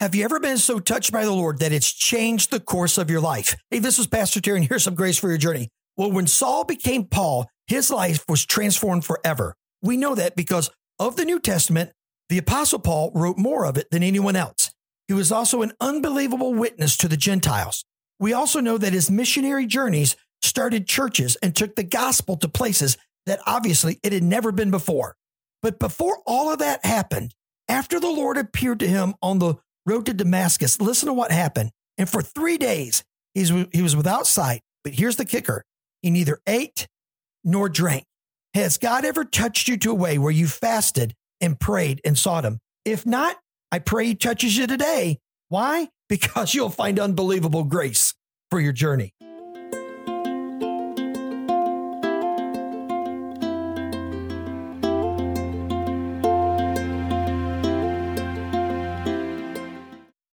Have you ever been so touched by the Lord that it's changed the course of your life? Hey, this is Pastor Terry, and here's some grace for your journey. Well, when Saul became Paul, his life was transformed forever. We know that because of the New Testament, the Apostle Paul wrote more of it than anyone else. He was also an unbelievable witness to the Gentiles. We also know that his missionary journeys started churches and took the gospel to places that obviously it had never been before. But before all of that happened, after the Lord appeared to him on the road to Damascus, listen to what happened. And for three days, he's, he was without sight. But here's the kicker he neither ate nor drank. Has God ever touched you to a way where you fasted and prayed and sought him? If not, I pray he touches you today. Why? Because you'll find unbelievable grace for your journey.